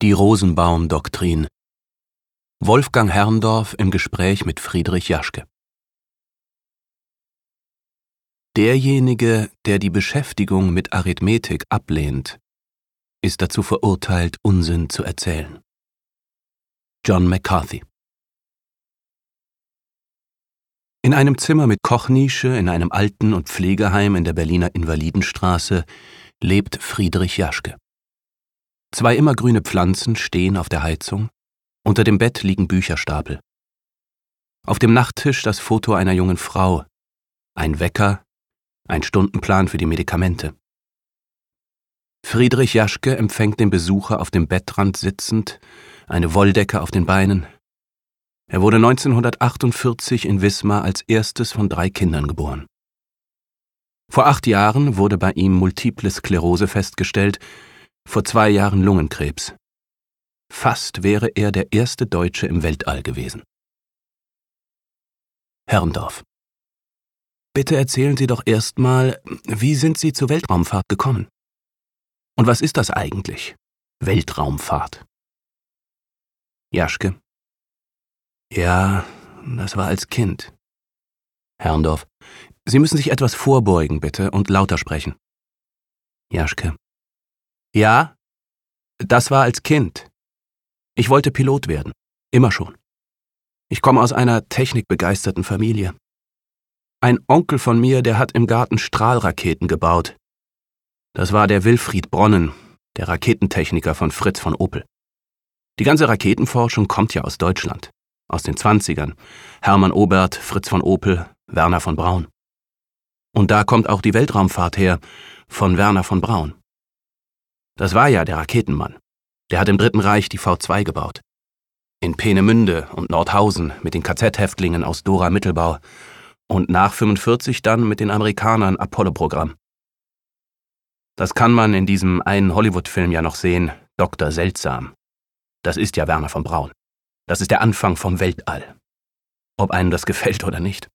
Die Rosenbaum-Doktrin. Wolfgang Herrndorf im Gespräch mit Friedrich Jaschke. Derjenige, der die Beschäftigung mit Arithmetik ablehnt, ist dazu verurteilt, Unsinn zu erzählen. John McCarthy In einem Zimmer mit Kochnische in einem Alten- und Pflegeheim in der Berliner Invalidenstraße lebt Friedrich Jaschke. Zwei immergrüne Pflanzen stehen auf der Heizung, unter dem Bett liegen Bücherstapel. Auf dem Nachttisch das Foto einer jungen Frau, ein Wecker, ein Stundenplan für die Medikamente. Friedrich Jaschke empfängt den Besucher auf dem Bettrand sitzend, eine Wolldecke auf den Beinen. Er wurde 1948 in Wismar als erstes von drei Kindern geboren. Vor acht Jahren wurde bei ihm Multiple Sklerose festgestellt, vor zwei Jahren Lungenkrebs. Fast wäre er der erste Deutsche im Weltall gewesen. Herrndorf. Bitte erzählen Sie doch erstmal, wie sind Sie zur Weltraumfahrt gekommen? Und was ist das eigentlich? Weltraumfahrt. Jaschke. Ja, das war als Kind. Herrndorf. Sie müssen sich etwas vorbeugen, bitte, und lauter sprechen. Jaschke. Ja, das war als Kind. Ich wollte Pilot werden. Immer schon. Ich komme aus einer technikbegeisterten Familie. Ein Onkel von mir, der hat im Garten Strahlraketen gebaut. Das war der Wilfried Bronnen, der Raketentechniker von Fritz von Opel. Die ganze Raketenforschung kommt ja aus Deutschland, aus den Zwanzigern. Hermann Obert, Fritz von Opel, Werner von Braun. Und da kommt auch die Weltraumfahrt her, von Werner von Braun. Das war ja der Raketenmann. Der hat im Dritten Reich die V2 gebaut. In Peenemünde und Nordhausen mit den KZ-Häftlingen aus Dora Mittelbau und nach 45 dann mit den Amerikanern Apollo-Programm. Das kann man in diesem einen Hollywood-Film ja noch sehen, Dr. Seltsam. Das ist ja Werner von Braun. Das ist der Anfang vom Weltall. Ob einem das gefällt oder nicht.